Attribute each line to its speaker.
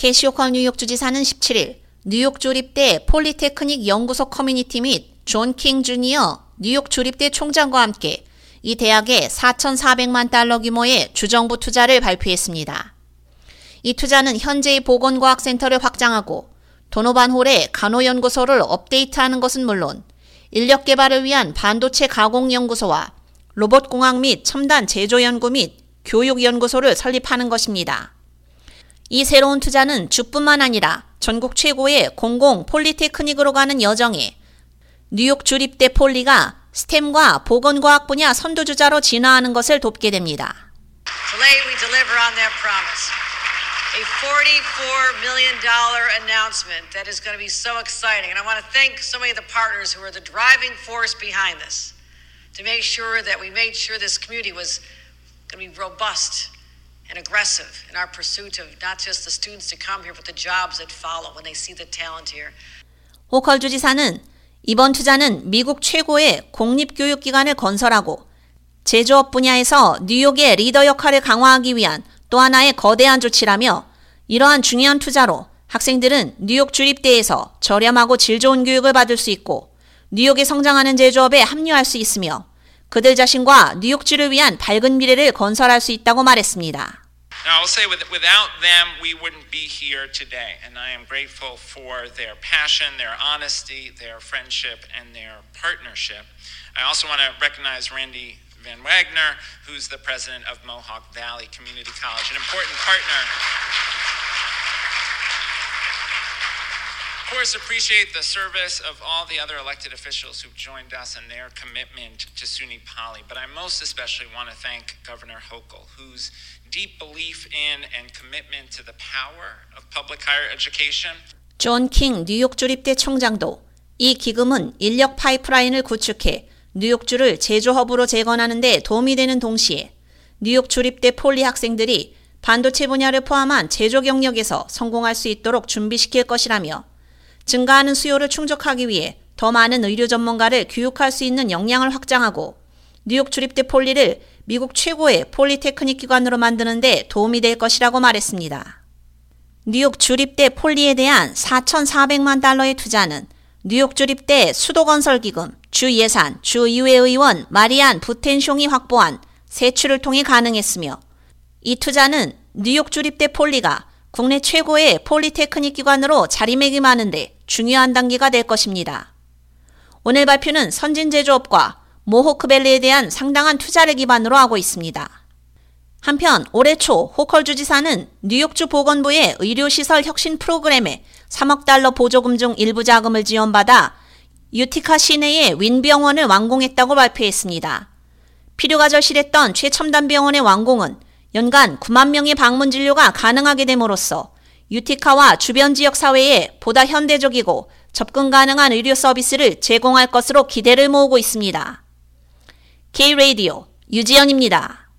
Speaker 1: 캐시 호컬 뉴욕 주지사는 17일 뉴욕 주립대 폴리테크닉 연구소 커뮤니티 및 존 킹 주니어 뉴욕 주립대 총장과 함께 이 대학에 4,400만 달러 규모의 주정부 투자를 발표했습니다. 이 투자는 현재의 보건과학센터를 확장하고 도노반 홀의 간호연구소를 업데이트하는 것은 물론 인력 개발을 위한 반도체 가공연구소와 로봇공학 및 첨단 제조연구 및 교육연구소를 설립하는 것입니다. 이 새로운 투자는 주뿐만 아니라 전국 최고의 공공 폴리테크닉으로 가는 여정에 뉴욕 주립대 폴리가 스템과 보건과학 분야 선두주자로 진화하는 것을 돕게 됩니다.
Speaker 2: Today we deliver on that promise. A $44 million announcement that is going to be so exciting. And I want to thank so many of the partners who are the driving force behind this to make sure that we made sure this community was going to be robust and aggressive in our pursuit of not just the students to come here, but the jobs that follow when they see the talent here.
Speaker 1: 호컬 주지사는 이번 투자는 미국 최고의 공립교육기관을 건설하고 제조업 분야에서 뉴욕의 리더 역할을 강화하기 위한 또 하나의 거대한 조치라며 이러한 중요한 투자로 학생들은 뉴욕 주립대에서 저렴하고 질 좋은 교육을 받을 수 있고 뉴욕에 성장하는 제조업에 합류할 수 있으며 그들 자신과 뉴욕주를 위한 밝은 미래를 건설할 수 있다고 말했습니다.
Speaker 3: Now, I'll say with, without them, we wouldn't be here today. And I am grateful for their passion, their honesty, their friendship, and their partnership. I also want to recognize Randy Van Wagner, who's the president of Mohawk Valley Community College, an important partner. Course, appreciate the service of all the other elected officials who've joined us and their commitment to SUNY Poly. But I most especially want to thank Governor Hochul, whose deep belief in and commitment to the power of public higher education.
Speaker 1: 존킹 뉴욕 주립대 총장도 이 기금은 인력 파이프라인을 구축해 뉴욕주를 제조허브로 재건하는 데 도움이 되는 동시에 뉴욕 주립대 폴리 학생들이 반도체 분야를 포함한 제조 경력에서 성공할 수 있도록 준비시킬 것이라며 증가하는 수요를 충족하기 위해 더 많은 의료 전문가를 교육할 수 있는 역량을 확장하고 뉴욕 주립대 폴리를 미국 최고의 polytechnic 기관으로 만드는 데 도움이 될 것이라고 말했습니다. 뉴욕 주립대 폴리에 대한 4,400만 달러의 투자는 뉴욕 주립대 수도건설기금, 주 예산, 주 의회 의원 마리안 부텐숑이 확보한 세출을 통해 가능했으며 이 투자는 뉴욕 주립대 폴리가 국내 최고의 polytechnic 기관으로 자리매김하는데 중요한 단계가 될 것입니다. 오늘 발표는 선진 제조업과 모호크밸리에 대한 상당한 투자를 기반으로 하고 있습니다. 한편 올해 초 호컬 주지사는 뉴욕주 보건부의 의료시설 혁신 프로그램에 3억 달러 보조금 중 일부 자금을 지원받아 유티카 시내의 윈병원을 완공했다고 발표했습니다. 필요가 절실했던 최첨단 병원의 완공은 연간 9만 명의 방문 진료가 가능하게 됨으로써 유티카와 주변 지역 사회에 보다 현대적이고 접근 가능한 의료 서비스를 제공할 것으로 기대를 모으고 있습니다. K-Radio 유지연입니다.